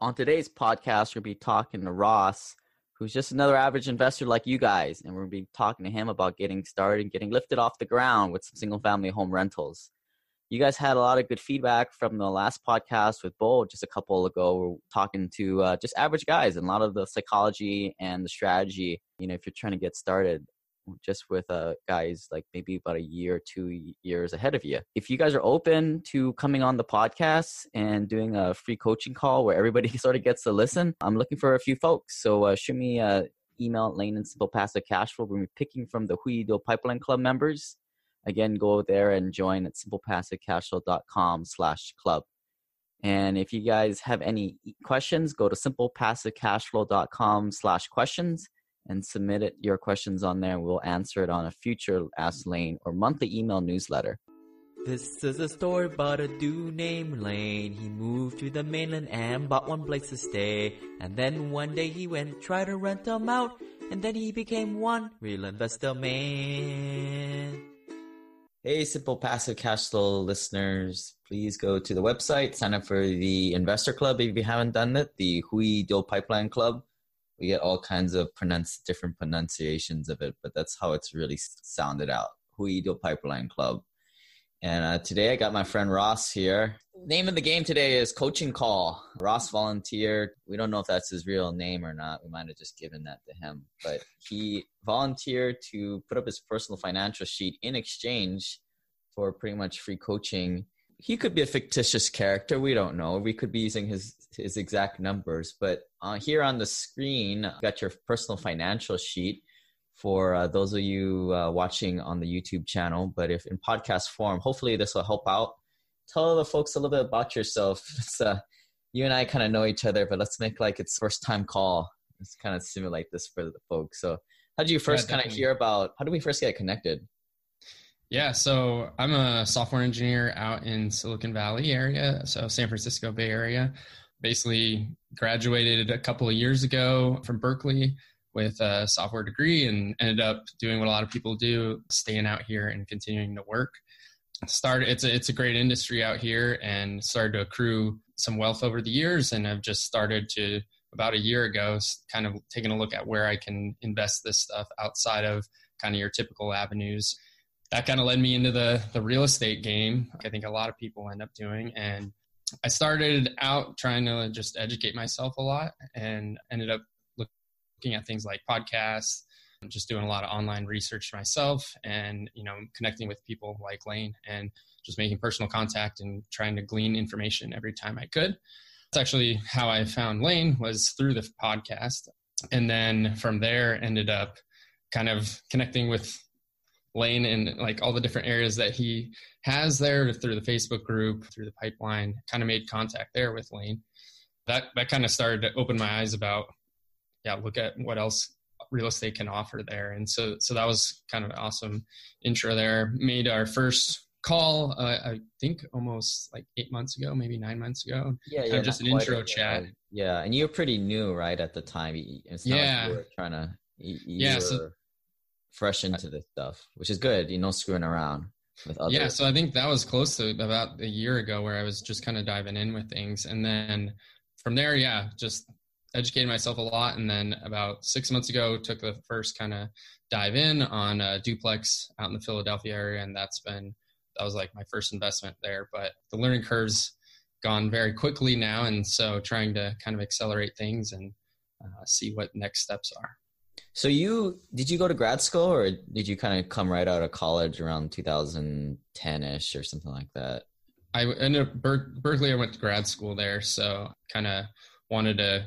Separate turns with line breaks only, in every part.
On today's podcast, we'll be talking to Ross, who's just another average investor like you guys, and we'll be talking to him about getting started and getting lifted off the ground with some single family home rentals. You guys had a lot of good feedback from the last podcast with Bo just a couple ago. We're talking to uh, just average guys and a lot of the psychology and the strategy. You know, if you're trying to get started, just with uh, guys like maybe about a year, two years ahead of you. If you guys are open to coming on the podcast and doing a free coaching call where everybody sort of gets to listen, I'm looking for a few folks. So uh, shoot me an email at Lane and Simple Passive Cash Flow. We're picking from the Hui Do Pipeline Club members. Again, go there and join at simplepassivecashflow.com slash club. And if you guys have any questions, go to simplepassivecashflow.com slash questions and submit it, your questions on there. We'll answer it on a future Ask Lane or monthly email newsletter. This is a story about a dude named Lane. He moved to the mainland and bought one place to stay. And then one day he went try to rent them out. And then he became one real investor man. Hey, Simple Passive Cash Flow listeners, please go to the website, sign up for the Investor Club if you haven't done it, the Hui Do Pipeline Club we get all kinds of different pronunciations of it, but that's how it's really sounded out. Huido Pipeline Club. And uh, today I got my friend Ross here. Name of the game today is Coaching Call. Ross volunteered. We don't know if that's his real name or not. We might have just given that to him. But he volunteered to put up his personal financial sheet in exchange for pretty much free coaching he could be a fictitious character. We don't know. We could be using his his exact numbers. But uh, here on the screen, got your personal financial sheet for uh, those of you uh, watching on the YouTube channel. But if in podcast form, hopefully this will help out. Tell the folks a little bit about yourself. Uh, you and I kind of know each other, but let's make like it's first time call. Let's kind of simulate this for the folks. So, how did you first yeah, kind of hear about? How did we first get connected?
Yeah, so I'm a software engineer out in Silicon Valley area, so San Francisco Bay Area. Basically, graduated a couple of years ago from Berkeley with a software degree and ended up doing what a lot of people do, staying out here and continuing to work. Started it's a it's a great industry out here and started to accrue some wealth over the years and I've just started to about a year ago kind of taking a look at where I can invest this stuff outside of kind of your typical avenues that kind of led me into the the real estate game. I think a lot of people end up doing, and I started out trying to just educate myself a lot, and ended up looking at things like podcasts, just doing a lot of online research myself, and you know connecting with people like Lane, and just making personal contact and trying to glean information every time I could. That's actually how I found Lane was through the podcast, and then from there ended up kind of connecting with Lane and like all the different areas that he has there through the Facebook group, through the pipeline, kind of made contact there with Lane. That that kind of started to open my eyes about, yeah, look at what else real estate can offer there. And so so that was kind of an awesome intro there. Made our first call, uh, I think almost like eight months ago, maybe nine months ago.
Yeah, yeah.
Just an intro chat.
Yeah, and you're pretty new, right, at the time. It's yeah. Like trying to.
yeah. So
fresh into this stuff, which is good. You know, screwing around with others.
Yeah, so I think that was close to about a year ago where I was just kind of diving in with things, and then from there, yeah, just educated myself a lot, and then about six months ago, took the first kind of dive in on a duplex out in the Philadelphia area, and that's been that was like my first investment there. But the learning curves gone very quickly now, and so trying to kind of accelerate things and uh, see what next steps are.
So you did you go to grad school or did you kind of come right out of college around 2010ish or something like that?
I ended up Ber- Berkeley. I went to grad school there, so kind of wanted to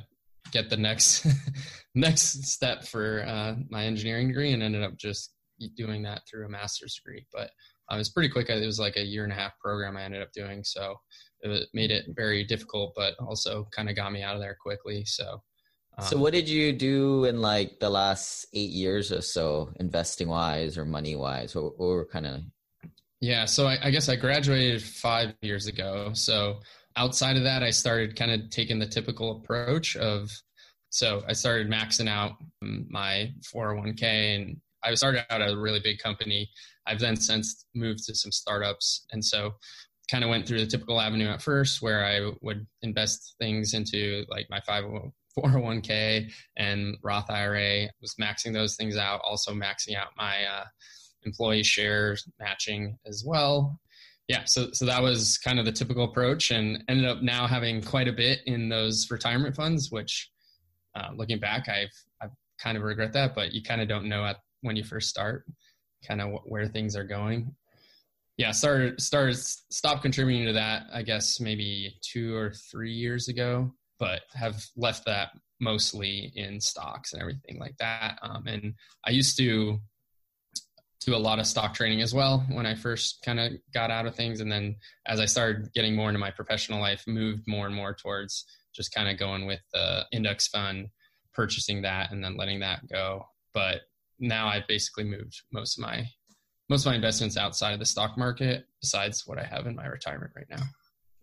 get the next next step for uh, my engineering degree, and ended up just doing that through a master's degree. But it was pretty quick. It was like a year and a half program I ended up doing, so it made it very difficult, but also kind of got me out of there quickly. So
so um, what did you do in like the last eight years or so, investing wise or money wise? What, what were kind of?
Yeah, so I, I, guess I graduated five years ago. So outside of that, I started kind of taking the typical approach of. So I started maxing out my 401k, and I started out at a really big company. I've then since moved to some startups, and so kind of went through the typical avenue at first where I would invest things into like my 401k and Roth IRA, was maxing those things out, also maxing out my uh, employee shares matching as well. Yeah, so so that was kind of the typical approach, and ended up now having quite a bit in those retirement funds. Which, uh, looking back, I've I've kind of regret that, but you kind of don't know at when you first start, kind of where things are going yeah, started started stopped contributing to that. I guess maybe two or three years ago, but have left that mostly in stocks and everything like that. Um, and I used to do a lot of stock trading as well when I first kind of got out of things, and then as I started getting more into my professional life, moved more and more towards just kind of going with the index fund, purchasing that, and then letting that go. But now I've basically moved most of my most of my investments outside of the stock market besides what I have in my retirement right now.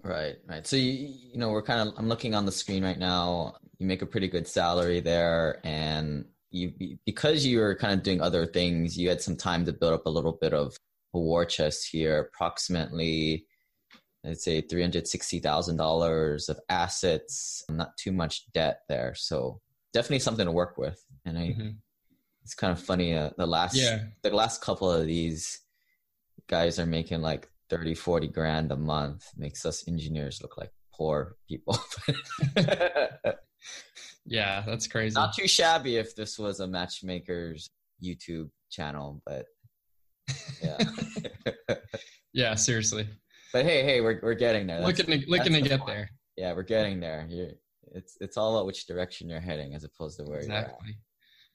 Right, right. So you, you know, we're kind of I'm looking on the screen right now. You make a pretty good salary there and you because you were kind of doing other things, you had some time to build up a little bit of a war chest here, approximately I'd say $360,000 of assets, not too much debt there. So definitely something to work with. And I, mm-hmm it's kind of funny. Uh, the last yeah. the last couple of these guys are making like 30, 40 grand a month. Makes us engineers look like poor people.
yeah, that's crazy.
Not too shabby if this was a matchmaker's YouTube channel, but yeah.
yeah, seriously.
But hey, hey, we're we're getting there.
That's, looking to, looking to the get point. there.
Yeah, we're getting there. You're, it's it's all about which direction you're heading as opposed to where exactly. you're at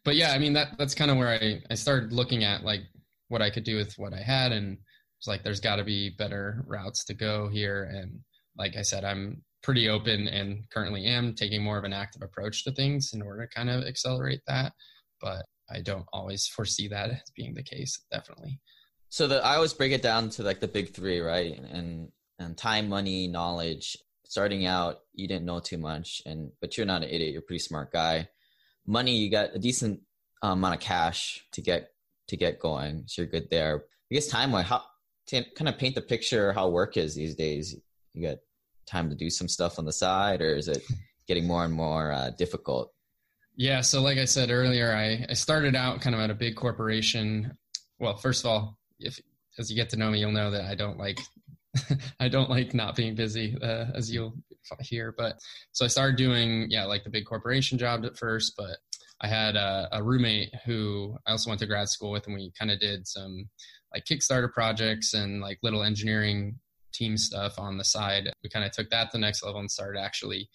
but yeah, I mean that that's kind of where I I started looking at like what I could do with what I had, and it's like there's got to be better routes to go here. And like I said, I'm pretty open and currently am taking more of an active approach to things in order to kind of accelerate that. But I don't always foresee that as being the case. Definitely.
So the I always break it down to like the big three, right? And and time, money, knowledge. Starting out, you didn't know too much, and but you're not an idiot. You're a pretty smart guy money, you got a decent um, amount of cash to get to get going, so you're good there. I guess time wise, how kind of paint the picture how work is these days. You got time to do some stuff on the side, or is it getting more and more uh, difficult?
Yeah, so like I said earlier, I, I started out kind of at a big corporation. Well, first of all, if as you get to know me, you'll know that I don't like I don't like not being busy, uh, as you'll hear. But so I started doing, yeah, like the big corporation job at first. But I had a, a roommate who I also went to grad school with, and we kind of did some like Kickstarter projects and like little engineering team stuff on the side. We kind of took that to the next level and started actually,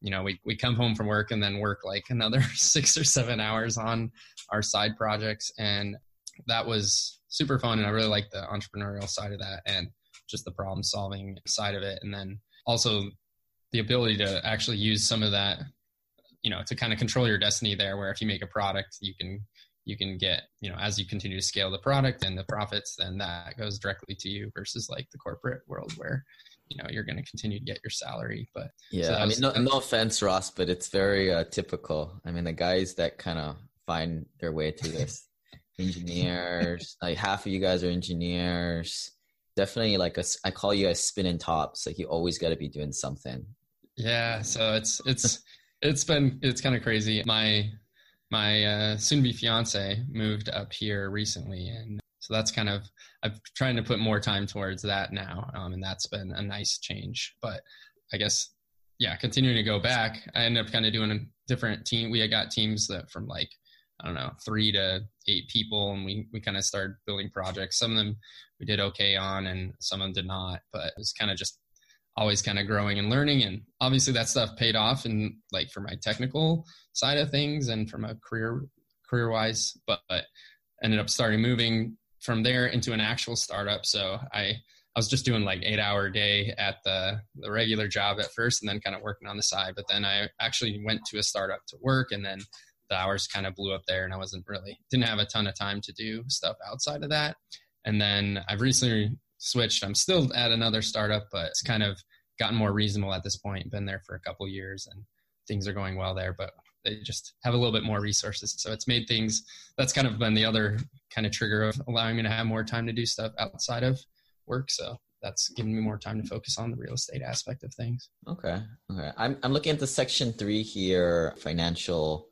you know, we we come home from work and then work like another six or seven hours on our side projects, and that was super fun. And I really liked the entrepreneurial side of that. And just the problem solving side of it and then also the ability to actually use some of that you know to kind of control your destiny there where if you make a product you can you can get you know as you continue to scale the product and the profits then that goes directly to you versus like the corporate world where you know you're going to continue to get your salary but
yeah so i mean no, no offense ross but it's very uh, typical i mean the guys that kind of find their way to this engineers like half of you guys are engineers definitely like a I call you a spinning tops. Like you always got to be doing something.
Yeah, so it's it's it's been it's kind of crazy. My my uh, soon be fiance moved up here recently, and so that's kind of I'm trying to put more time towards that now, um, and that's been a nice change. But I guess yeah, continuing to go back, I ended up kind of doing a different team. We had got teams that from like I don't know, three to eight people, and we we kind of started building projects. Some of them we did okay on, and some of them did not. But it was kind of just always kind of growing and learning, and obviously that stuff paid off, and like for my technical side of things, and from a career career wise. But, but ended up starting moving from there into an actual startup. So I I was just doing like eight hour day at the the regular job at first, and then kind of working on the side. But then I actually went to a startup to work, and then the hours kind of blew up there and I wasn't really didn't have a ton of time to do stuff outside of that. And then I've recently switched. I'm still at another startup, but it's kind of gotten more reasonable at this point. Been there for a couple years and things are going well there, but they just have a little bit more resources. So it's made things that's kind of been the other kind of trigger of allowing me to have more time to do stuff outside of work. So that's given me more time to focus on the real estate aspect of things.
Okay. Okay. I'm I'm looking at the section three here, financial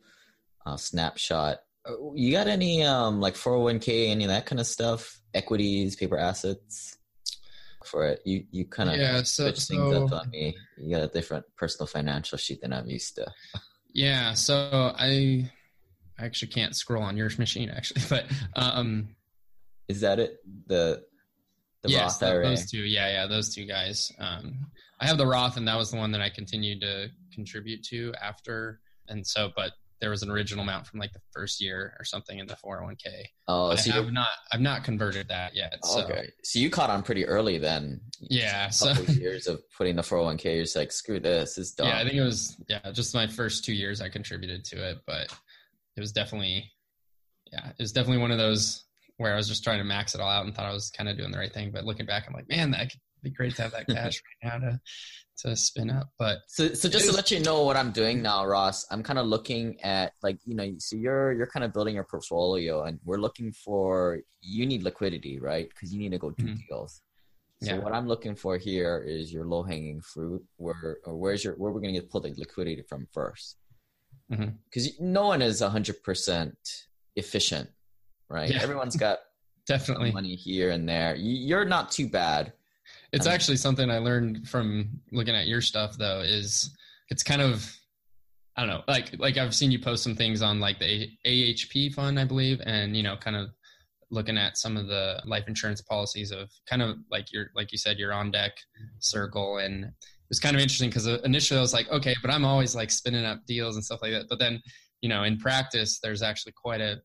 uh, snapshot. Uh, you got any um like 401k, any of that kind of stuff? Equities, paper assets for it. You you kind of
yeah, so,
switch things up on me. You got a different personal financial sheet than I'm used to.
Yeah, so I I actually can't scroll on your machine actually, but um
is that it? The
the yes, Roth IRA. Those two, yeah, yeah, those two guys. Um, I have the Roth, and that was the one that I continued to contribute to after. And so, but there was an original amount from like the first year or something in the 401k.
Oh, oh
so I've not, I've not converted that yet. So. Okay,
so you caught on pretty early then.
Yeah,
so years of putting the 401k, you're just like, screw this, it's done.
Yeah, I think it was yeah, just my first two years I contributed to it, but it was definitely, yeah, it was definitely one of those where I was just trying to max it all out and thought I was kind of doing the right thing. But looking back, I'm like, man, that could be great to have that cash right now to to spin up. But
so so just to let you know what I'm doing now, Ross, I'm kind of looking at like you know, so you're you're kind of building your portfolio, and we're looking for you need liquidity, right? Because you need to go do mm-hmm. deals. So yeah. what I'm looking for here is your low hanging fruit. Where or where's your where we're going to get pull the liquidity from first? Because mm-hmm. no one is hundred percent efficient right? Yeah. Everyone's got
definitely
money here and there. You're not too bad.
It's um, actually something I learned from looking at your stuff though is it's kind of I don't know, like like I've seen you post some things on like the AHP fund, I believe, and you know, kind of looking at some of the life insurance policies of kind of like your like you said, your on deck circle and it was kind of interesting because uh, initially I was like, okay, but I'm always like spinning up deals and stuff like that. But then, you know, in practice, there's actually quite a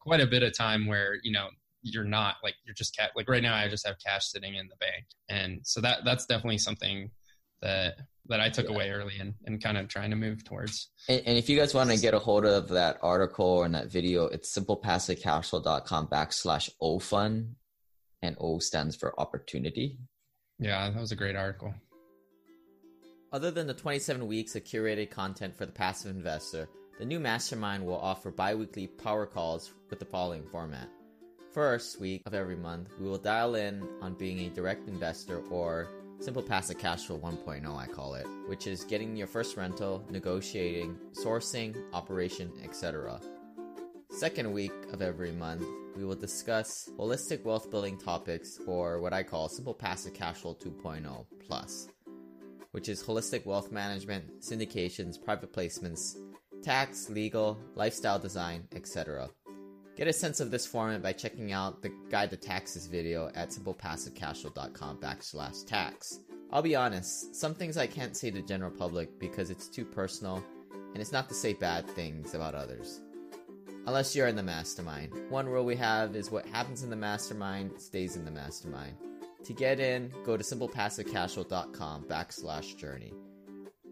quite a bit of time where you know you're not like you're just cat like right now I just have cash sitting in the bank, and so that that's definitely something that that I took yeah. away early and, and kind of trying to move towards.
And, and if you guys want to get a hold of that article and that video, it's simplepassivecashflow.com backslash O fund, and O stands for opportunity.
Yeah, that was a great article.
Other than the 27 weeks of curated content for the passive investor, the new mastermind will offer bi weekly power calls with the following format. First week of every month, we will dial in on being a direct investor or simple passive cash flow 1.0, I call it, which is getting your first rental, negotiating, sourcing, operation, etc. Second week of every month, we will discuss holistic wealth building topics or what I call simple passive cash flow 2.0 plus, which is holistic wealth management, syndications, private placements, tax, legal, lifestyle design, etc. Get a sense of this format by checking out the Guide to Taxes video at simplepassivecashflow.com backslash tax. I'll be honest, some things I can't say to the general public because it's too personal, and it's not to say bad things about others. Unless you're in the mastermind. One rule we have is what happens in the mastermind stays in the mastermind. To get in, go to simplepassivecashflow.com backslash journey.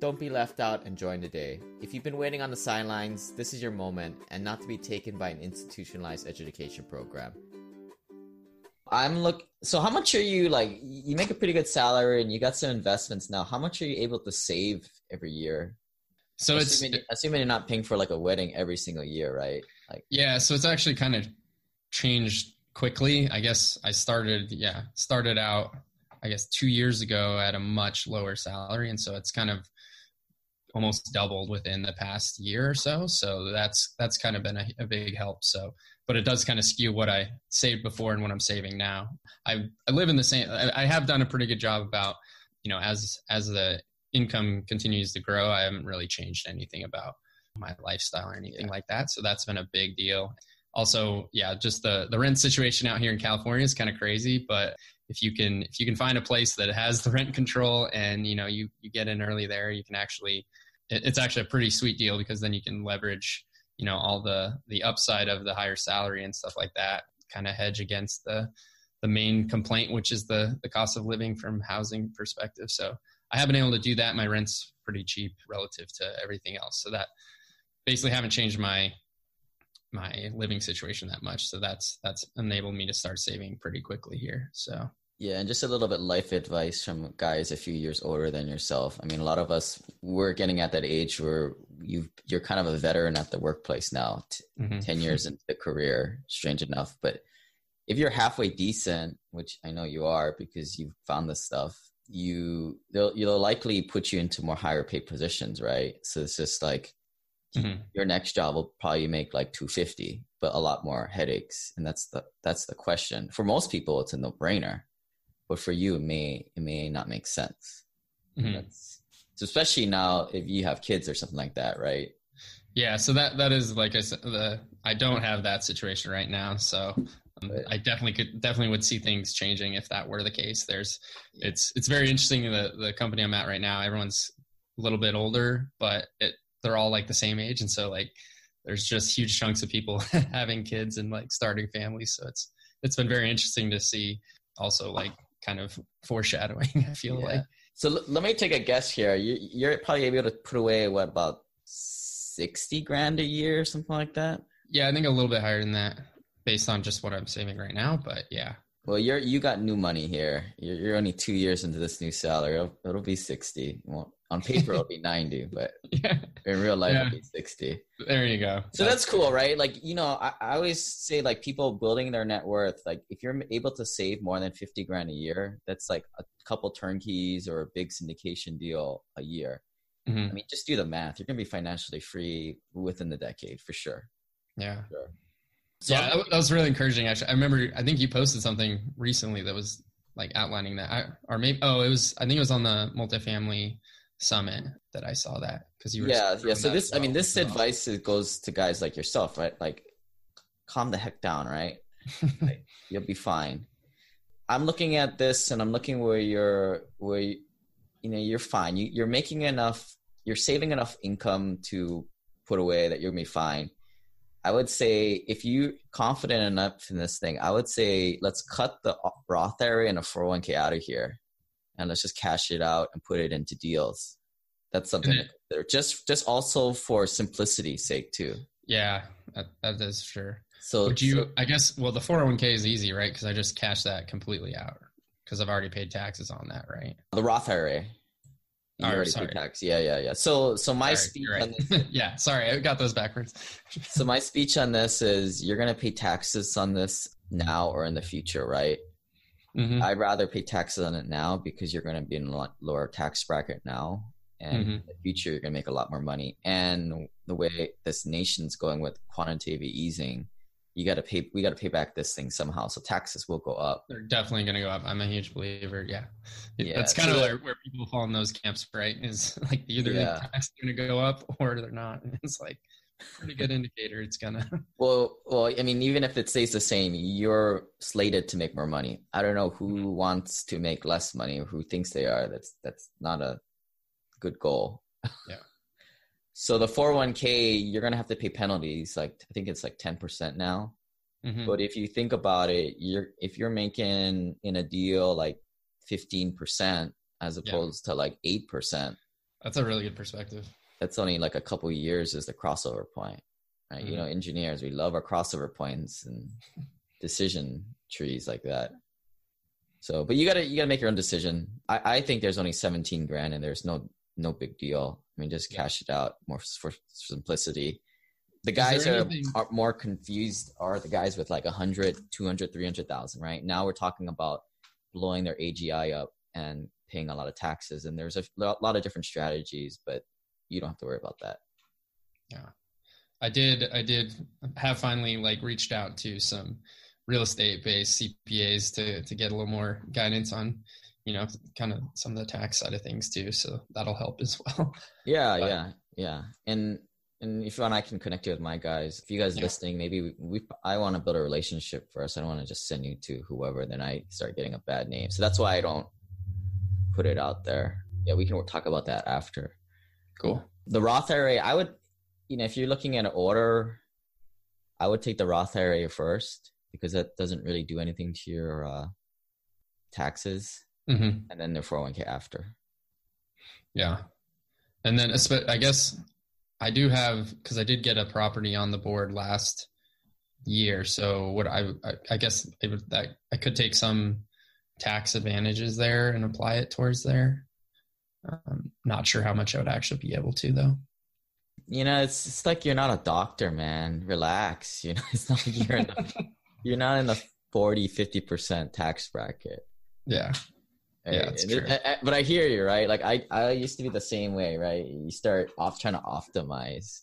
Don't be left out and join today. If you've been waiting on the sidelines, this is your moment and not to be taken by an institutionalized education program. I'm look so how much are you like you make a pretty good salary and you got some investments now. How much are you able to save every year?
So
assuming, it's assuming you're not paying for like a wedding every single year, right? Like
Yeah, so it's actually kind of changed quickly. I guess I started yeah, started out I guess 2 years ago at a much lower salary and so it's kind of almost doubled within the past year or so. So that's that's kind of been a, a, big help. So, but it does kind of skew what I saved before and what I'm saving now. I I live in the same. I, I have done a pretty good job about you know as as the income continues to grow. I haven't really changed anything about my lifestyle or anything yeah. like that. So that's been a big deal. Also, yeah, just the the rent situation out here in California is kind of crazy, but if you can if you can find a place that has the rent control and you know you you get in early there you can actually it's actually a pretty sweet deal because then you can leverage you know all the the upside of the higher salary and stuff like that kind of hedge against the the main complaint which is the the cost of living from housing perspective. So i have been able to do that. My rent's pretty cheap relative to everything else. So that basically haven't changed my my living situation that much. So that's that's enabled me to start saving pretty quickly here. So
yeah, and just a little bit life advice from guys a few years older than yourself. I mean, a lot of us we're getting at that age where you you're kind of a veteran at the workplace now, t- mm-hmm. ten years into the career. Strange enough, but if you're halfway decent, which I know you are because you've found this stuff, you they'll you'll likely put you into more higher paid positions, right? So it's just like mm-hmm. your next job will probably make like 250, but a lot more headaches, and that's the that's the question. For most people, it's a no brainer, but for you, it may it may not make sense. Mm-hmm. So especially now, if you have kids or something like that, right?
Yeah, so that that is like I said, the I don't have that situation right now, so um, I definitely could definitely would see things changing if that were the case. There's it's it's very interesting the the company I'm at right now. Everyone's a little bit older, but it they're all like the same age, and so like there's just huge chunks of people having kids and like starting families. So it's it's been very interesting to see. Also, like kind of foreshadowing. I feel yeah. like.
So l- let me take a guess here. You, you're probably able to put away what about sixty grand a year, or something like that.
Yeah, I think a little bit higher than that, based on just what I'm saving right now. But yeah.
Well, you're you got new money here. You're, you're only two years into this new salary. It'll, it'll be sixty. Well, on paper it'll be 90 but yeah. in real life yeah. it'll be 60
there you go.
So that's, that's cool right? Like you know I, I, always say like people building their net worth like if you're able to save more than 50 grand a year that's like a couple turnkeys or a big syndication deal a year. Mm-hmm. i mean just do the math. You're gonna be financially free within the decade for sure.
Yeah. Sure. So yeah that was really encouraging actually. I remember i think you posted something recently that was like outlining that. I, or maybe oh it was i think it was on the multifamily summit that I saw that because you were
yeah yeah. So this I mean this advice goes to guys like yourself, right? Like, calm the heck down, right? like, you'll be fine. I'm looking at this and I'm looking where you're where you, you know you're fine. You, you're making enough. You're saving enough income to put away that you're gonna be fine. I would say if you're confident enough in this thing, I would say let's cut the Roth IRA and a 401k out of here and let's just cash it out and put it into deals. That's something mm-hmm. to consider. Just just also for simplicity's sake too.
Yeah, that, that is sure. So would you? So, I guess. Well, the four hundred one k is easy, right? Because I just cash that completely out because I've already paid taxes on that, right?
The Roth IRA. You oh, already sorry. paid tax. Yeah, yeah, yeah. So, so my sorry, speech
right.
on this.
yeah, sorry, I got those backwards.
so my speech on this is: you're going to pay taxes on this now or in the future, right? Mm-hmm. I'd rather pay taxes on it now because you're going to be in a lower tax bracket now. And mm-hmm. in the future, you're going to make a lot more money. And the way this nation's going with quantitative easing, you got to pay, we got to pay back this thing somehow. So taxes will go up.
They're definitely going to go up. I'm a huge believer. Yeah. yeah That's kind so of where, where, people fall in those camps, right? Is like either yeah. the tax are going to go up or they're not. And it's like, pretty good indicator it's gonna.
Well well i mean even if it stays the same you're slated to make more money. I don't know who mm-hmm. wants to make less money or who thinks they are. That's that's not a good goal.
Yeah.
So the 401k you're gonna have to pay penalties like i think it's like 10% now. Mm-hmm. but if you think about it you're if you're making in a deal like 15% as opposed yeah. to like 8%
that's a really good perspective
that's only like a couple years is the crossover point right? Mm-hmm. you know mm-hmm. engineers we love our crossover points and decision trees like that. So but you gotta you gotta make your own decision. I i think there's only 17 grand and there's no no big deal. I mean just cash it out more for simplicity. The guys are, are more confused are the guys with like 100 200 300000 right? Now we're talking about blowing their agi up and paying a lot of taxes and there's a lot of different strategies but you don't have to worry about that.
Yeah. I did I did have finally like reached out to some real estate based CPAs to to get a little more guidance on, you know, kind of some of the tax side of things too. So that'll help as well.
Yeah, but, yeah, yeah. And and if you want, I can connect you with my guys. If you guys yeah. listening, maybe we, we I want to build a relationship first. I don't want to just send you to whoever. Then I start getting a bad name. So that's why I don't put it out there. Yeah, we can talk about that after.
Cool.
The Roth IRA, I would, you know, if you're looking at an order, I would take the Roth IRA first because that doesn't really do anything to your uh, taxes, mm-hmm. and then the 401k after.
Yeah, and then I guess I do have because I did get a property on the board last year. So what I I, guess would, that I could take some tax advantages there and apply it towards there. Um, not sure how much I would actually be able to though.
You know, it's it's like you're not a doctor, man. Relax. You know, it's not like you're in the, you're not in the 40, 50% tax bracket.
Yeah. Yeah, that's true.
It, but I hear you, right? Like I, I used to be the same way, right? You start off trying to optimize.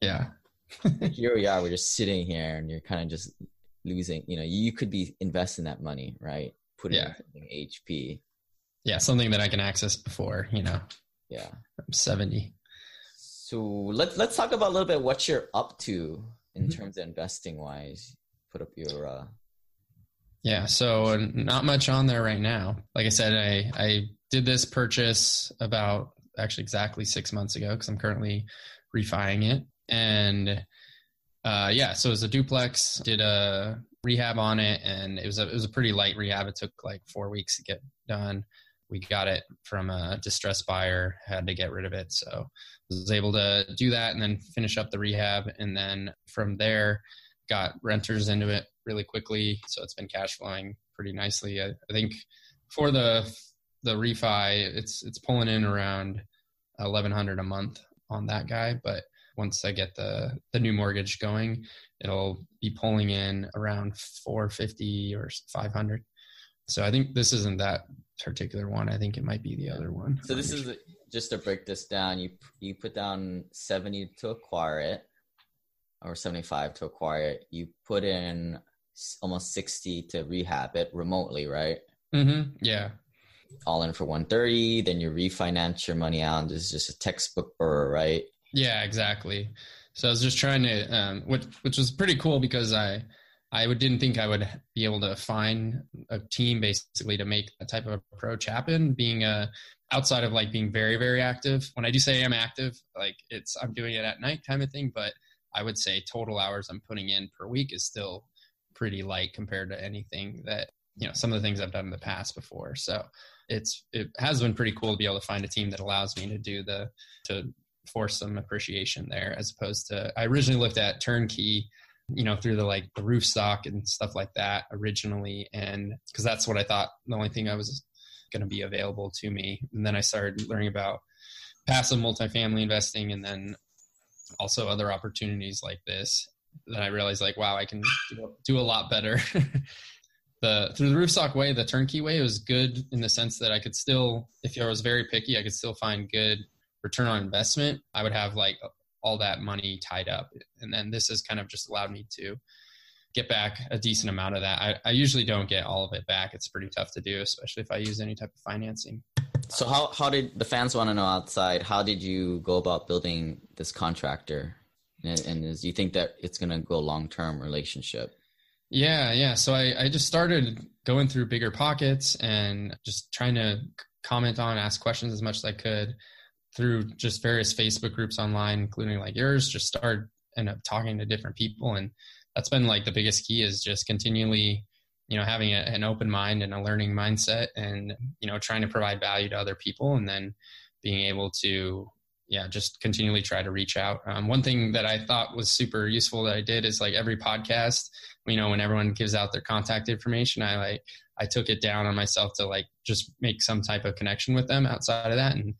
Yeah.
here we are. We're just sitting here, and you're kind of just losing. You know, you could be investing that money, right? Putting
Yeah.
something HP.
Yeah, something that I can access before, you know,
Yeah.
I'm 70.
So let's let's talk about a little bit what you're up to in
Mhm.
terms of investing wise. Put up your uh,
Yeah, so not much on there right now. Like I said, I I did this purchase about actually exactly six months ago because I'm currently refining it, and uh, yeah, so it was a duplex. Did a rehab on it, and it was a it was a pretty light rehab. It took like four weeks to get done. We got it from a distressed buyer. Had to get rid of it, so was able to do that and then finish up the rehab, and then from there got renters into it really quickly, so it's been cash flowing pretty nicely. I, I think for the the refi, it's it's pulling in around eleven hundred a month on that guy. But once I get the the new mortgage going, it'll be pulling in around four fifty or five hundred. So I think this isn't that particular one. I think it might be the other one.
So this is just to break this down. You you put down seventy to acquire it, or seventy five to acquire it. You put in almost sixty to rehab it remotely, right?
Mm-hmm. Yeah.
All in for one thirty. Then you refinance your money out. This is just a textbook BRRRR, right?
Yeah, exactly. So I was just trying to, um, which which was pretty cool because I I would, didn't think I would be able to find a team basically to make that type of approach happen. Being uh, outside of like being very very active. When I do say I'm active, like it's I'm doing it at night kind of thing, but I would say total hours I'm putting in per week is still pretty light compared to anything that you know some of the things I've done in the past before. So it's it has been pretty cool to be able to find a team that allows me to do the to force some appreciation there as opposed to I originally looked at turnkey you know through the like the Roofstock and stuff like that originally and because that's what I thought the only thing I was going to be available to me. And then I started learning about passive multifamily investing and then also other opportunities like this then I realized like wow I can do, do a lot better. The through the roofstock way the turnkey way was good in the sense that I could still if I was very picky I could still find good return on investment. I would have like all that money tied up and then this has kind of just allowed me to get back a decent amount of that I, I usually don't get all of it back it's pretty tough to do especially if I use any type of financing
So how how did the fans want to know outside? How did you go about building this contractor? And, and is, do you think that it's going to go long term relationship?
Yeah, yeah. So I, I just started going through BiggerPockets and just trying to comment on, ask questions as much as I could through just various Facebook groups online, including like yours. Just start end up talking to different people, and that's been like the biggest key is just continually, you know, having a, an open mind and a learning mindset, and you know, trying to provide value to other people, and then being able to yeah, just continually try to reach out. Um, one thing that I thought was super useful that I did is like every podcast, you know, when everyone gives out their contact information, I like I took it down on myself to like just make some type of connection with them outside of that, and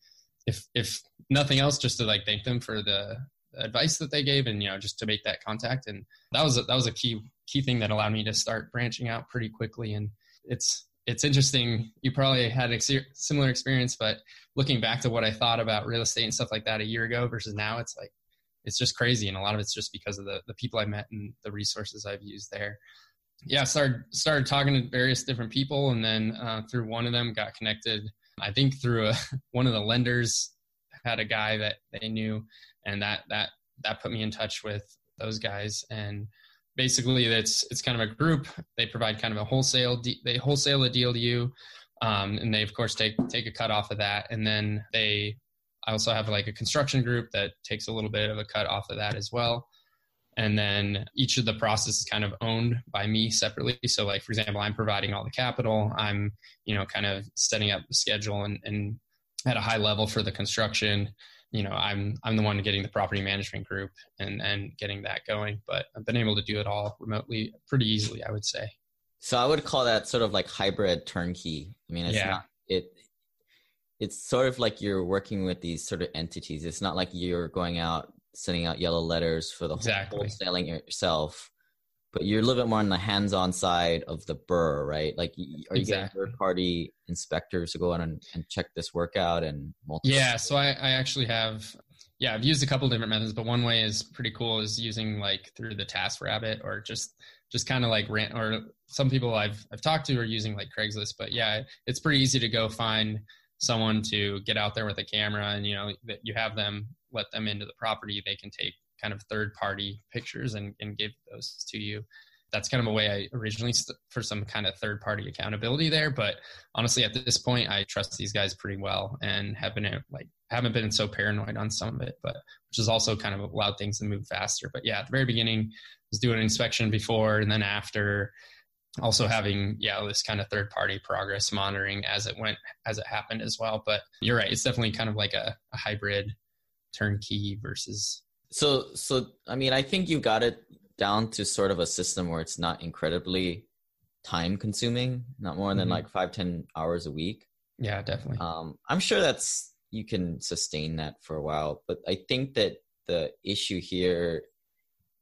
if if nothing else, just to like thank them for the advice that they gave, and you know, just to make that contact, and that was a, that was a key key thing that allowed me to start branching out pretty quickly, and it's it's interesting. You probably had a similar experience, but looking back to what I thought about real estate and stuff like that a year ago versus now, it's like it's just crazy, and a lot of it's just because of the the people I met and the resources I've used there. Yeah, started started talking to various different people, and then uh, through one of them got connected. I think through a, one of the lenders had a guy that they knew, and that that that put me in touch with those guys. And basically it's it's kind of a group. They provide kind of a wholesale de- they wholesale a deal to you um, and they of course take take a cut off of that. And then they i also have like a construction group that takes a little bit of a cut off of that as well and then each of the process is kind of owned by me separately so like for example i'm providing all the capital i'm you know kind of setting up the schedule and, and at a high level for the construction you know i'm i'm the one getting the property management group and and getting that going but i've been able to do it all remotely pretty easily i would say
So I would call that sort of like hybrid turnkey. I mean, it's
Yeah.
not it. It's sort of like you're working with these sort of entities. It's not like you're going out sending out yellow letters for the whole
Exactly.
wholesaling yourself. but you're a little bit more on the hands-on side of the BRRRR, right? Like, are you exactly. getting third-party inspectors to go out and, and check this workout and
multiple? Yeah, so I, I actually have, yeah, I've used a couple different methods, but one way is pretty cool is using like through the TaskRabbit or just just kind of like rant or some people I've I've talked to are using like Craigslist, but yeah, it's pretty easy to go find someone to get out there with a camera and you know that you have them let them into the property they can take kind of third party pictures and, and give those to you that's kind of a way I originally st- for some kind of third party accountability there. But honestly, at this point, I trust these guys pretty well and have been like haven't been so paranoid on some of it, but which has also kind of allowed things to move faster. But yeah, at the very beginning, was doing an inspection before and then after. Also having yeah this kind of third party progress monitoring as it went as it happened as well. But you're right, it's definitely kind of like a, a hybrid turnkey versus
so so i mean i think you got it down to sort of a system where it's not incredibly time consuming not more than mm-hmm. like five ten hours a week.
Yeah definitely.
Um i'm sure that's you can sustain that for a while but i think that the issue here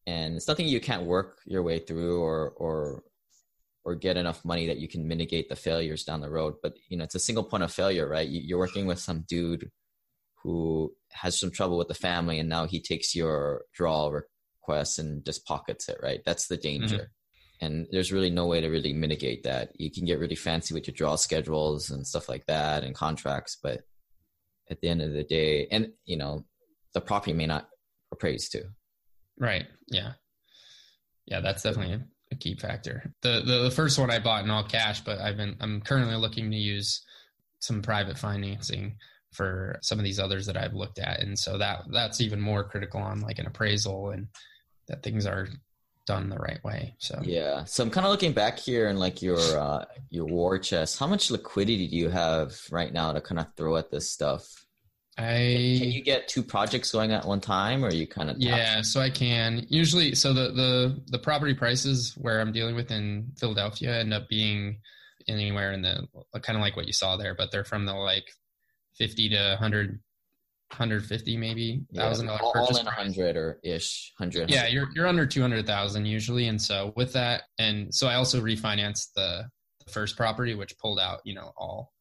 and it's nothing you can't work your way through or or or get enough money that you can mitigate the failures down the road but you know it's a single point of failure right? You're working with some dude who has some trouble with the family and now he takes your draw request and just pockets it right? That's the danger. Mm-hmm. and there's really no way to really mitigate that. You can get really fancy with your draw schedules and stuff like that and contracts but at the end of the day and you know the property may not appraise too.
Right. Yeah. Yeah that's definitely a, a key factor. The, the the first one i bought in all cash but i've been i'm currently looking to use some private financing for some of these others that I've looked at. And so that that's even more critical on like an appraisal and that things are done the right way. So
yeah. So I'm kind of looking back here and like your uh, your war chest. How much liquidity do you have right now to kind of throw at this stuff?
I
can you get two projects going at one time, or you kind of
yeah. So I can usually. So the the the property prices where I'm dealing with in Philadelphia end up being anywhere in the kind of like what you saw there, but they're from the like 50 to 100 150 maybe thousand
yeah, dollar all in 100 or ish 100
yeah you're you're under 200,000 usually and so with that and so I also refinanced the, the first property which pulled out you know all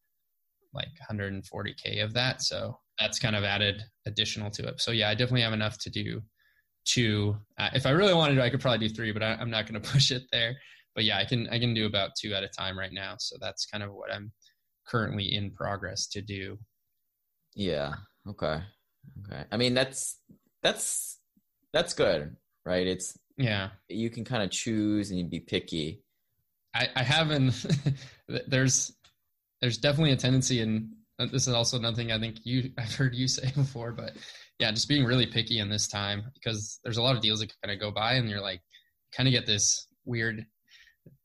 like 140k of that so that's kind of added additional to it. So yeah I definitely have enough to do two. Uh, if I really wanted to I could probably do three but I, I'm not going to push it there. But yeah I can I can do about two at a time right now so that's kind of what I'm currently in progress to do
yeah. Okay. Okay. I mean, that's that's that's good, right? It's
yeah.
You can kind of choose and you'd be picky.
I, I haven't. there's there's definitely a tendency, and uh, this is also nothing I think you I've heard you say before, but yeah, just being really picky in this time because there's a lot of deals that kind of go by, and you're like, kind of get this weird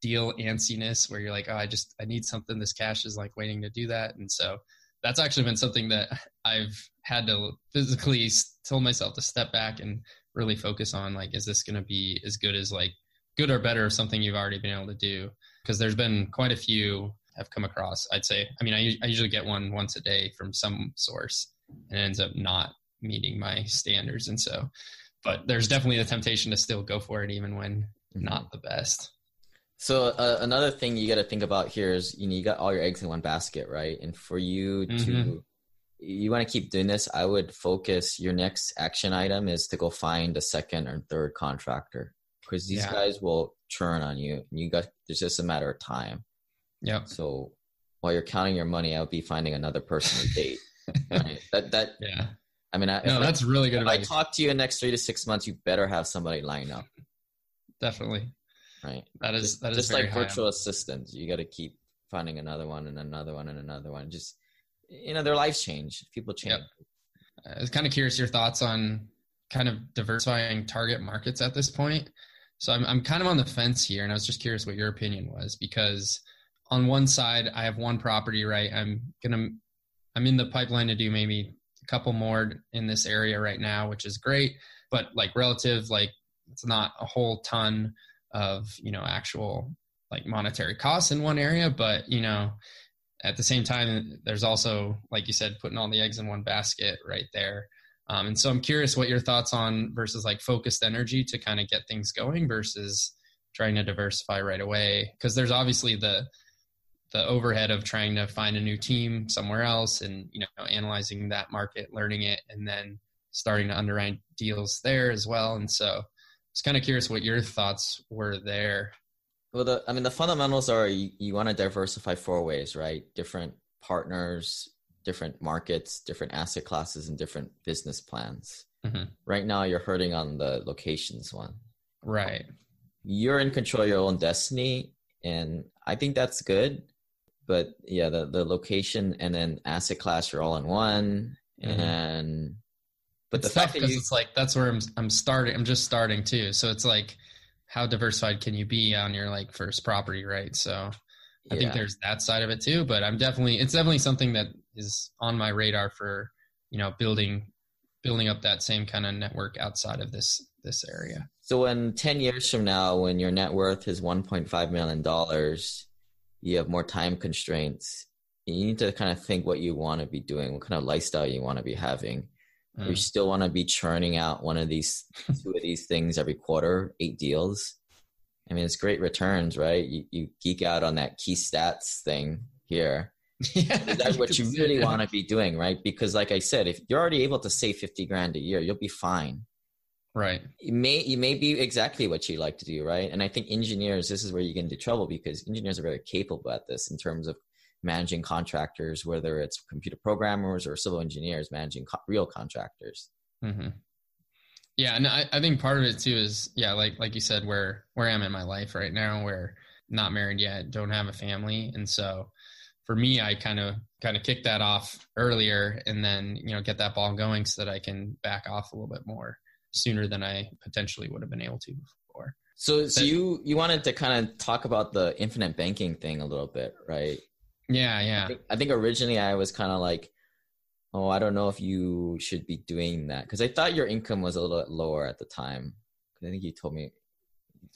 deal antsiness where you're like, oh, I just I need something. This cash is like waiting to do that, and so that's actually been something that I've had to physically tell myself to step back and really focus on like is this going to be as good as like good or better of something you've already been able to do because there's been quite a few have come across i'd say i mean I, I usually get one once a day from some source and it ends up not meeting my standards and so but there's definitely the temptation to still go for it even when mm-hmm. not the best
so uh, another thing you got to think about here is you know you got all your eggs in one basket, right? And for you mm-hmm. to you want to keep doing this, I would focus your next action item is to go find a second or third contractor because these yeah. guys will churn on you, and you got it's just a matter of time.
Yeah.
So while you're counting your money, I would be finding another person to date. right? That that
yeah.
I mean, I,
no, that's really good.
If advice. I talk to you in the next three to six months, you better have somebody line up.
Definitely
right?
That is that
just,
is
like virtual assistants. You got to keep finding another one and another one and another one. Just you know, their lives change. People change.
Yep. I was kind of curious your thoughts on kind of diversifying target markets at this point. So I'm I'm kind of on the fence here, and I was just curious what your opinion was because on one side I have one property, right? I'm gonna I'm in the pipeline to do maybe a couple more in this area right now, which is great, but like relative, like it's not a whole ton of you know actual like monetary costs in one area but you know at the same time there's also like you said putting all the eggs in one basket right there. Um, and so i'm curious what your thoughts on versus like focused energy to kind of get things going versus trying to diversify right away. Because there's obviously the the overhead of trying to find a new team somewhere else and you know analyzing that market learning it and then starting to underwrite deals there as well. And so was kind of curious what your thoughts were there.
Well the i mean the fundamentals are you, you want to diversify four ways right? Different partners different markets different asset classes and different business plans. Mm-hmm. right now you're hurting on the locations one.
Right.
You're in control of your own destiny and i think that's good but yeah, the the location and then asset class are all in one, mm-hmm. and
but it's the fact that you, it's like that's where I'm I'm starting. I'm just starting too, so it's like how diversified can you be on your like first property, right? So I yeah. think there's that side of it too. But I'm definitely it's definitely something that is on my radar for you know building building up that same kind of network outside of this this area.
So when 10 years from now when your net worth is 1.5 million dollars you have more time constraints you need to kind of think what you want to be doing what kind of lifestyle you want to be having mm. you still want to be churning out one of these two of these things every quarter eight deals i mean it's great returns right you, you geek out on that key stats thing here yeah, that's what you really want to be doing right because like i said if you're already able to save 50 grand a year you'll be fine
Right.
You may it may be exactly what you like to do, right? And I think engineers, this is where you get into trouble because engineers are very capable at this in terms of managing contractors, whether it's computer programmers or civil engineers managing co- real contractors.
Mm-hmm. Yeah, and I, I think part of it too is yeah, like like you said, where where I am in my life right now, where not married yet, don't have a family, and so for me, I kind of kind of kick that off earlier, and then you know get that ball going so that I can back off a little bit more sooner than I potentially would have been able to before.
So, so you you wanted to kind of talk about the infinite banking thing a little bit, right?
Yeah, yeah.
I think, I think originally I was kind of like, oh, I don't know if you should be doing that because I thought your income was a little bit lower at the time. I think you told me.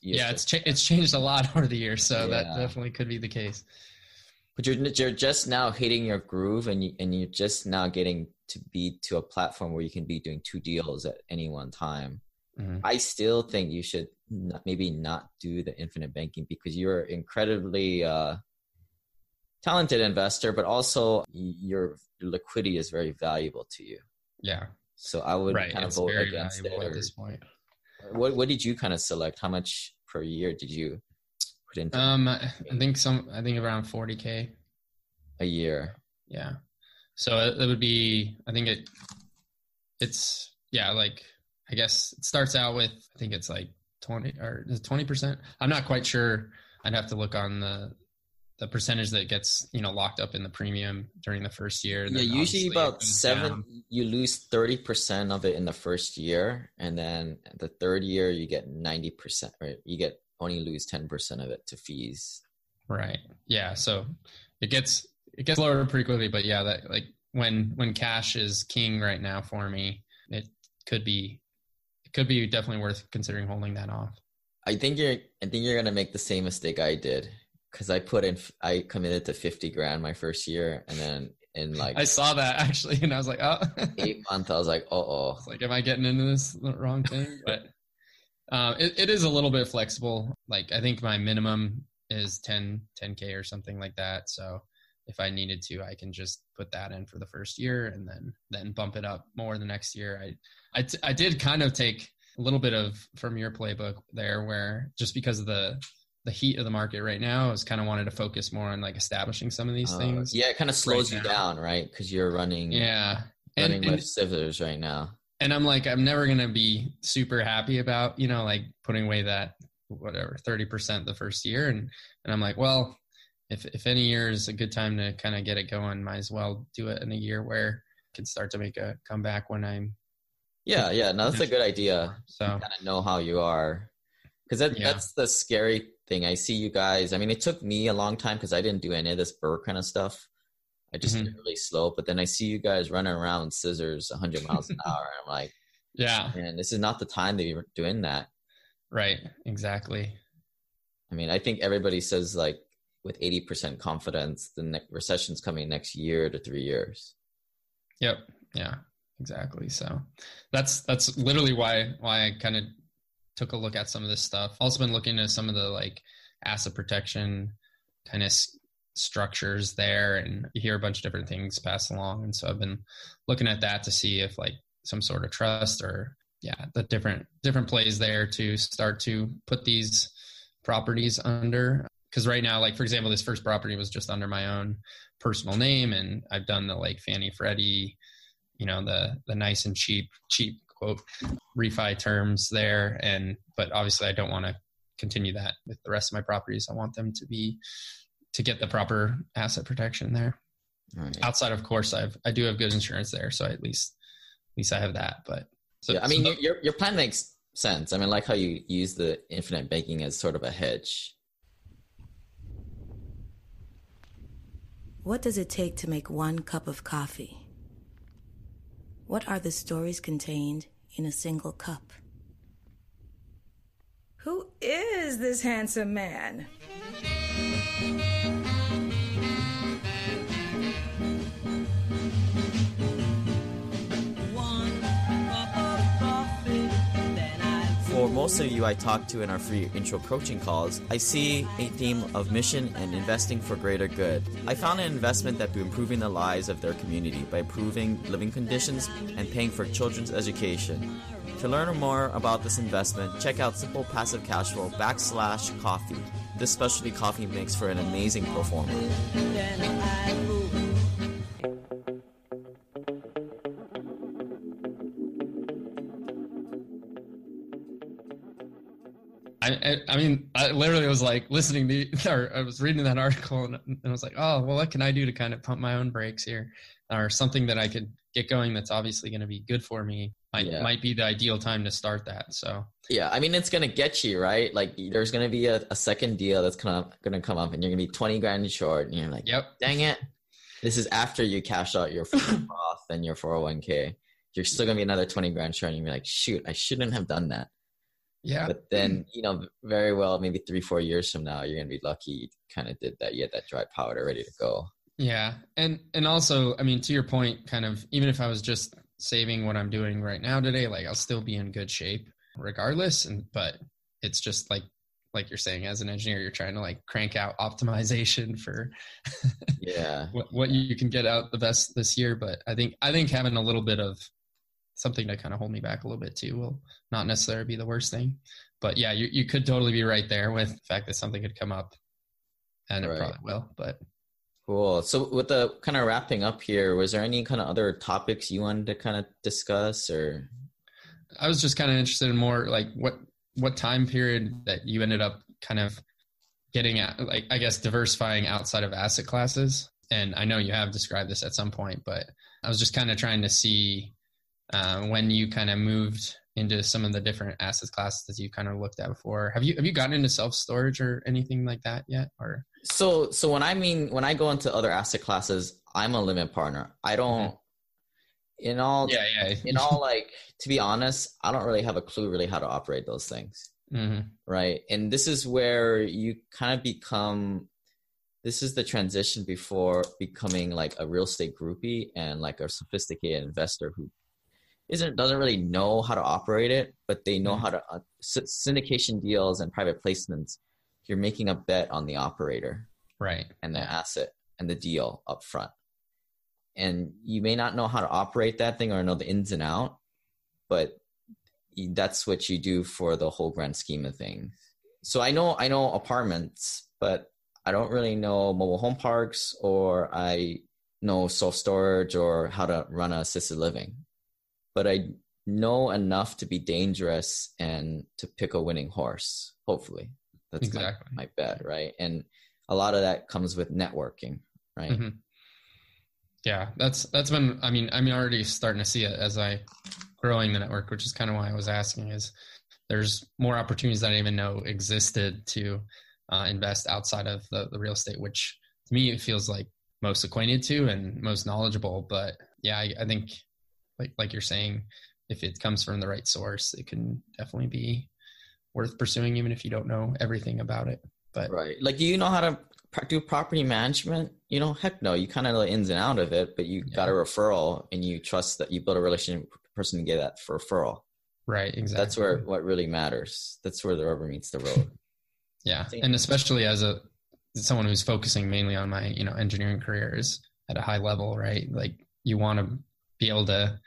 Yeah, it's cha- it's changed a lot over the years, so yeah. that definitely could be the case.
But you're you're just now hitting your groove, and you and you're just now getting to be to a platform where you can be doing two deals at any one time. Mm-hmm. I still think you should not, maybe not do the infinite banking because you're incredibly uh, talented investor, but also your, liquidity is very valuable to you.
Yeah.
So I would right. kind of it's vote against it. At this point. What What did you kind of select? How much per year did you put into?
Um, I think some. I think around forty k
a year.
Yeah. So it, it would be, I think it, it's yeah, like I guess it starts out with I think it's like twenty or twenty percent. I'm not quite sure. I'd have to look on the the percentage that gets you know locked up in the premium during the first year.
Yeah, usually about seven. Down. You lose thirty percent of it in the first year, and then the third year you get ninety percent. Right, you get only lose ten percent of it to fees.
Right. Yeah. So it gets it gets lower pretty quickly, but yeah, that like when when cash is king right now for me, it could be it could be definitely worth considering holding that off.
I think you're I think you're gonna make the same mistake I did because I put in I committed to fifty grand my first year, and then in like
I saw that actually, and I was like, oh,
eight months. I was like, oh, oh,
like, am I getting into this wrong thing? But uh, it, it is a little bit flexible. Like I think my minimum is 10 10k or something like that. So if I needed to, I can just put that in for the first year and then then bump it up more the next year. I I, t- I did kind of take a little bit of from your playbook there, where just because of the the heat of the market right now, is kind of wanted to focus more on like establishing some of these uh, things.
Yeah, it kind of slows right you now. down, right? Because you're running.
Yeah,
running and, with scissors right now.
And I'm like, I'm never gonna be super happy about you know like putting away that whatever 30% the first year and and I'm like well if if any year is a good time to kind of get it going, might as well do it in a year where I can start to make a comeback when I'm.
Yeah, yeah, no, that's a good idea. So kind of know how you are, because that, yeah. that's the scary thing. I see you guys. I mean, it took me a long time because I didn't do any of this BRRRR kind of stuff. I just mm-hmm. really slow. But then I see you guys running around scissors 100 miles an hour. I'm like,
yeah,
and this is not the time that you're doing that.
Right. Exactly.
I mean, I think everybody says like with 80% confidence the ne- recession's coming next year to three years
yep yeah exactly so that's that's literally why why i kind of took a look at some of this stuff. Also been looking at some of the like asset protection kind of s- structures there, and you hear a bunch of different things pass along. And so I've been looking at that to see if like some sort of trust or yeah, the different different plays there to start to put these properties under. Because right now, like for example, this first property was just under my own personal name, and I've done the like Fannie Freddie, you know, the the nice and cheap cheap quote refi terms there, and but obviously I don't want to continue that with the rest of my properties. I want them to be to get the proper asset protection there.
Right.
Outside, of course, I've I do have good insurance there, so at least at least I have that. But
so, yeah, I mean,
so
your, your your plan makes sense. I mean, like how you use the infinite banking as sort of a hedge.
What does it take to make one cup of coffee? What are the stories contained in a single cup? Who is this handsome man?
Most of you I talk to in our free intro coaching calls, I see a theme of mission and investing for greater good. I found an investment that be improving the lives of their community by improving living conditions and paying for children's education. To learn more about this investment, check out Simple Passive Cashflow backslash coffee. This specialty coffee makes for an amazing performer.
I literally was like listening to, or I was reading that article, and, and I was like, oh, well, what can I do to kind of pump my own brakes here, or something that I could get going that's obviously going to be good for me might
Yeah.
might be the ideal time to start that. So
Yeah, I mean it's gonna get you right. Like there's gonna be a, a second deal that's gonna gonna come up, and you're gonna be twenty grand short, and you're like,
yep,
dang it. This is after you cash out your Roth and your 401k. You're still gonna be another 20 grand short, and you're like, shoot, I shouldn't have done that.
Yeah,
But then, you know, very well, maybe three, four years from now, you're gonna be lucky you kind of did that. You had that dry powder ready to go.
Yeah, and and also, I mean, to your point, kind of, even if I was just saving what I'm doing right now today, like I'll still be in good shape regardless. And but it's just like like you're saying, as an engineer, you're trying to like crank out optimization for
Yeah.
what what you can get out the best this year. But I think I think having a little bit of something to kind of hold me back a little bit too will not necessarily be the worst thing. But yeah, you you could totally be right there with the fact that something could come up, and it probably will. But
Cool. So with the kind of wrapping up here, was there any kind of other topics you wanted to kind of discuss or
I was just kind of interested in more like what what time period that you ended up kind of getting at like I guess diversifying outside of asset classes. And I know you have described this at some point, but I was just kind of trying to see uh, when you kind of moved into some of the different asset classes that you kind of looked at before. Have you have you gotten into self storage or anything like that yet? Or
So, so when I mean when I go into other asset classes, I'm a limit partner. I don't. In all,
yeah, yeah,
in all, like to be honest, I don't really have a clue really how to operate those things,
hmm
right? And this is where you kind of become. This is the transition before becoming like a real estate groupie and like a sophisticated investor who isn't doesn't really know how to operate it, but they know
Mhm.
how to uh, syndication deals and private placements. You're making a bet on the operator
right,
and the asset and the deal up front. And you may not know how to operate that thing or know the ins and out, but that's what you do for the whole grand scheme of things. So I know I know apartments, but I don't really know mobile home parks or I know self storage or how to run a assisted living. But I know enough to be dangerous and to pick a winning horse, hopefully. That's my-
exactly.
my bet, right? And a lot of that comes with networking, right?
Mhm. Yeah, that's that's been. I mean, I'm already starting to see it as I growing the network, which is kind of why I was asking. Is there's more opportunities that I didn't even know existed to uh, invest outside of the, the real estate, which to me it feels like most acquainted to and most knowledgeable. But yeah, I, I think like like you're saying, if it comes from the right source, it can definitely be worth pursuing, even if you don't know everything about it. But
Right. Like, do you know how to do property management? You know, heck no. You kind of know the ins and out of it, but you got a referral and you trust that you build a relationship with the person to get that for referral.
Right, exactly.
That's where what really matters. That's where the rubber meets the road.
yeah, and especially as a someone who's focusing mainly on my you know engineering careers at a high level, right? Like you want to be able to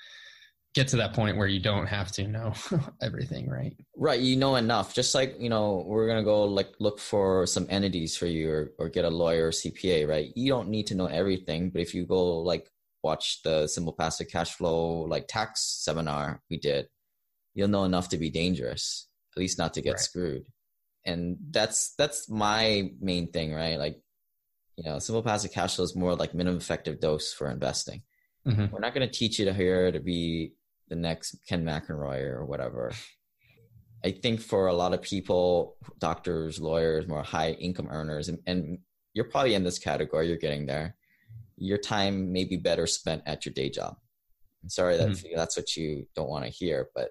get to that point where you don't have to know everything, right?
Right, you know enough. Just like you know, we're gonna go like look for some entities for you, or, or get a lawyer or CPA, right? You don't need to know everything, but if you go like watch the simple passive cash flow like tax seminar we did, you'll know enough to be dangerous, at least not to get right. screwed. And that's that's my main thing, right? Like, you know, simple passive cash flow is more like minimum effective dose for investing. Mm-hmm. We're not going to teach you to here to be the next Ken McElroy or whatever. I think for a lot of people, doctors, lawyers, more high income earners, and, and you're probably in this category, you're getting there. Your time may be better spent at your day job. I'm sorry that mm-hmm. that's what you don't want to hear, but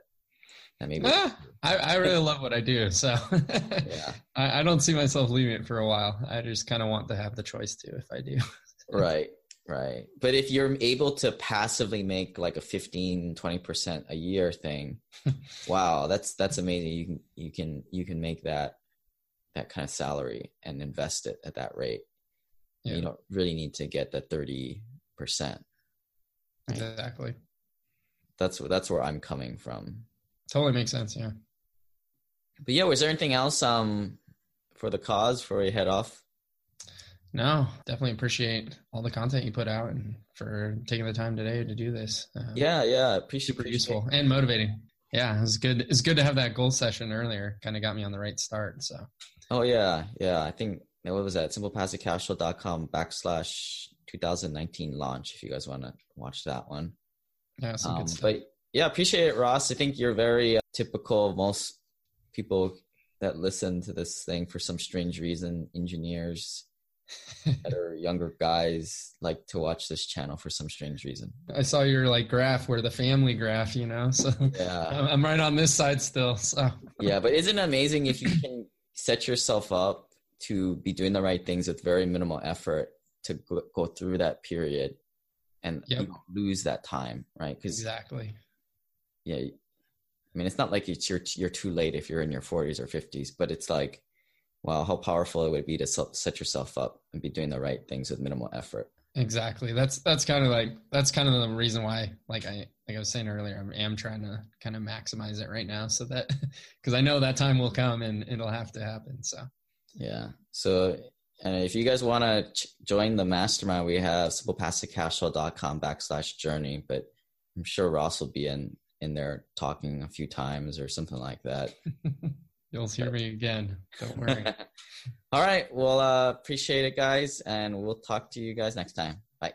that maybe
ah, I, I really love what I do. So yeah. I, I don't see myself leaving it for a while. I just kind of want to have the choice to if I do.
right. Right. But if you're able to passively make like a 15, 20% a year thing, wow, that's that's amazing. You can you can you can make that that kind of salary and invest it at that rate. Yeah. You don't really need to get the 30%. Right?
Exactly.
That's that's where I'm coming from.
Totally makes sense, yeah.
But yeah, was there anything else um for the cause before we head off?
No, definitely appreciate all the content you put out and for taking the time today to do this.
Uh, yeah, yeah, appreciate
super useful and motivating. Yeah, it's good. It's good to have that goal session earlier. Kind of got me on the right start. So.
Oh yeah, yeah. I think what was that? SimplePassiveCashflow.com backslash 2019 launch. If you guys want to watch that one.
Yeah, um,
but yeah, appreciate it, Ross. I think you're very uh, typical of most people that listen to this thing for some strange reason. Engineers that are younger guys like to watch this channel for some strange reason.
I saw your like graph where the family graph, you know. So yeah, I'm right on this side still. So
yeah, but isn't it amazing if you can set yourself up to be doing the right things with very minimal effort to go, go through that period and yep. lose that time, right?
Because exactly.
Yeah, I mean, it's not like it's you're you're too late if you're in your 40s or 50s, but it's like wow, how powerful it would be to set yourself up and be doing the right things with minimal effort.
Exactly. That's that's kind of like that's kind of the reason why, like I like I was saying earlier, I am trying to kind of maximize it right now, so that because I know that time will come and it'll have to happen. So
yeah. So and if you guys want to ch- join the mastermind, we have simplepassivecashflow.com backslash journey. But I'm sure Ross will be in in there talking a few times or something like that.
You'll hear me again. Don't worry.
All right. Well, uh, appreciate it, guys, and we'll talk to you guys next time. Bye.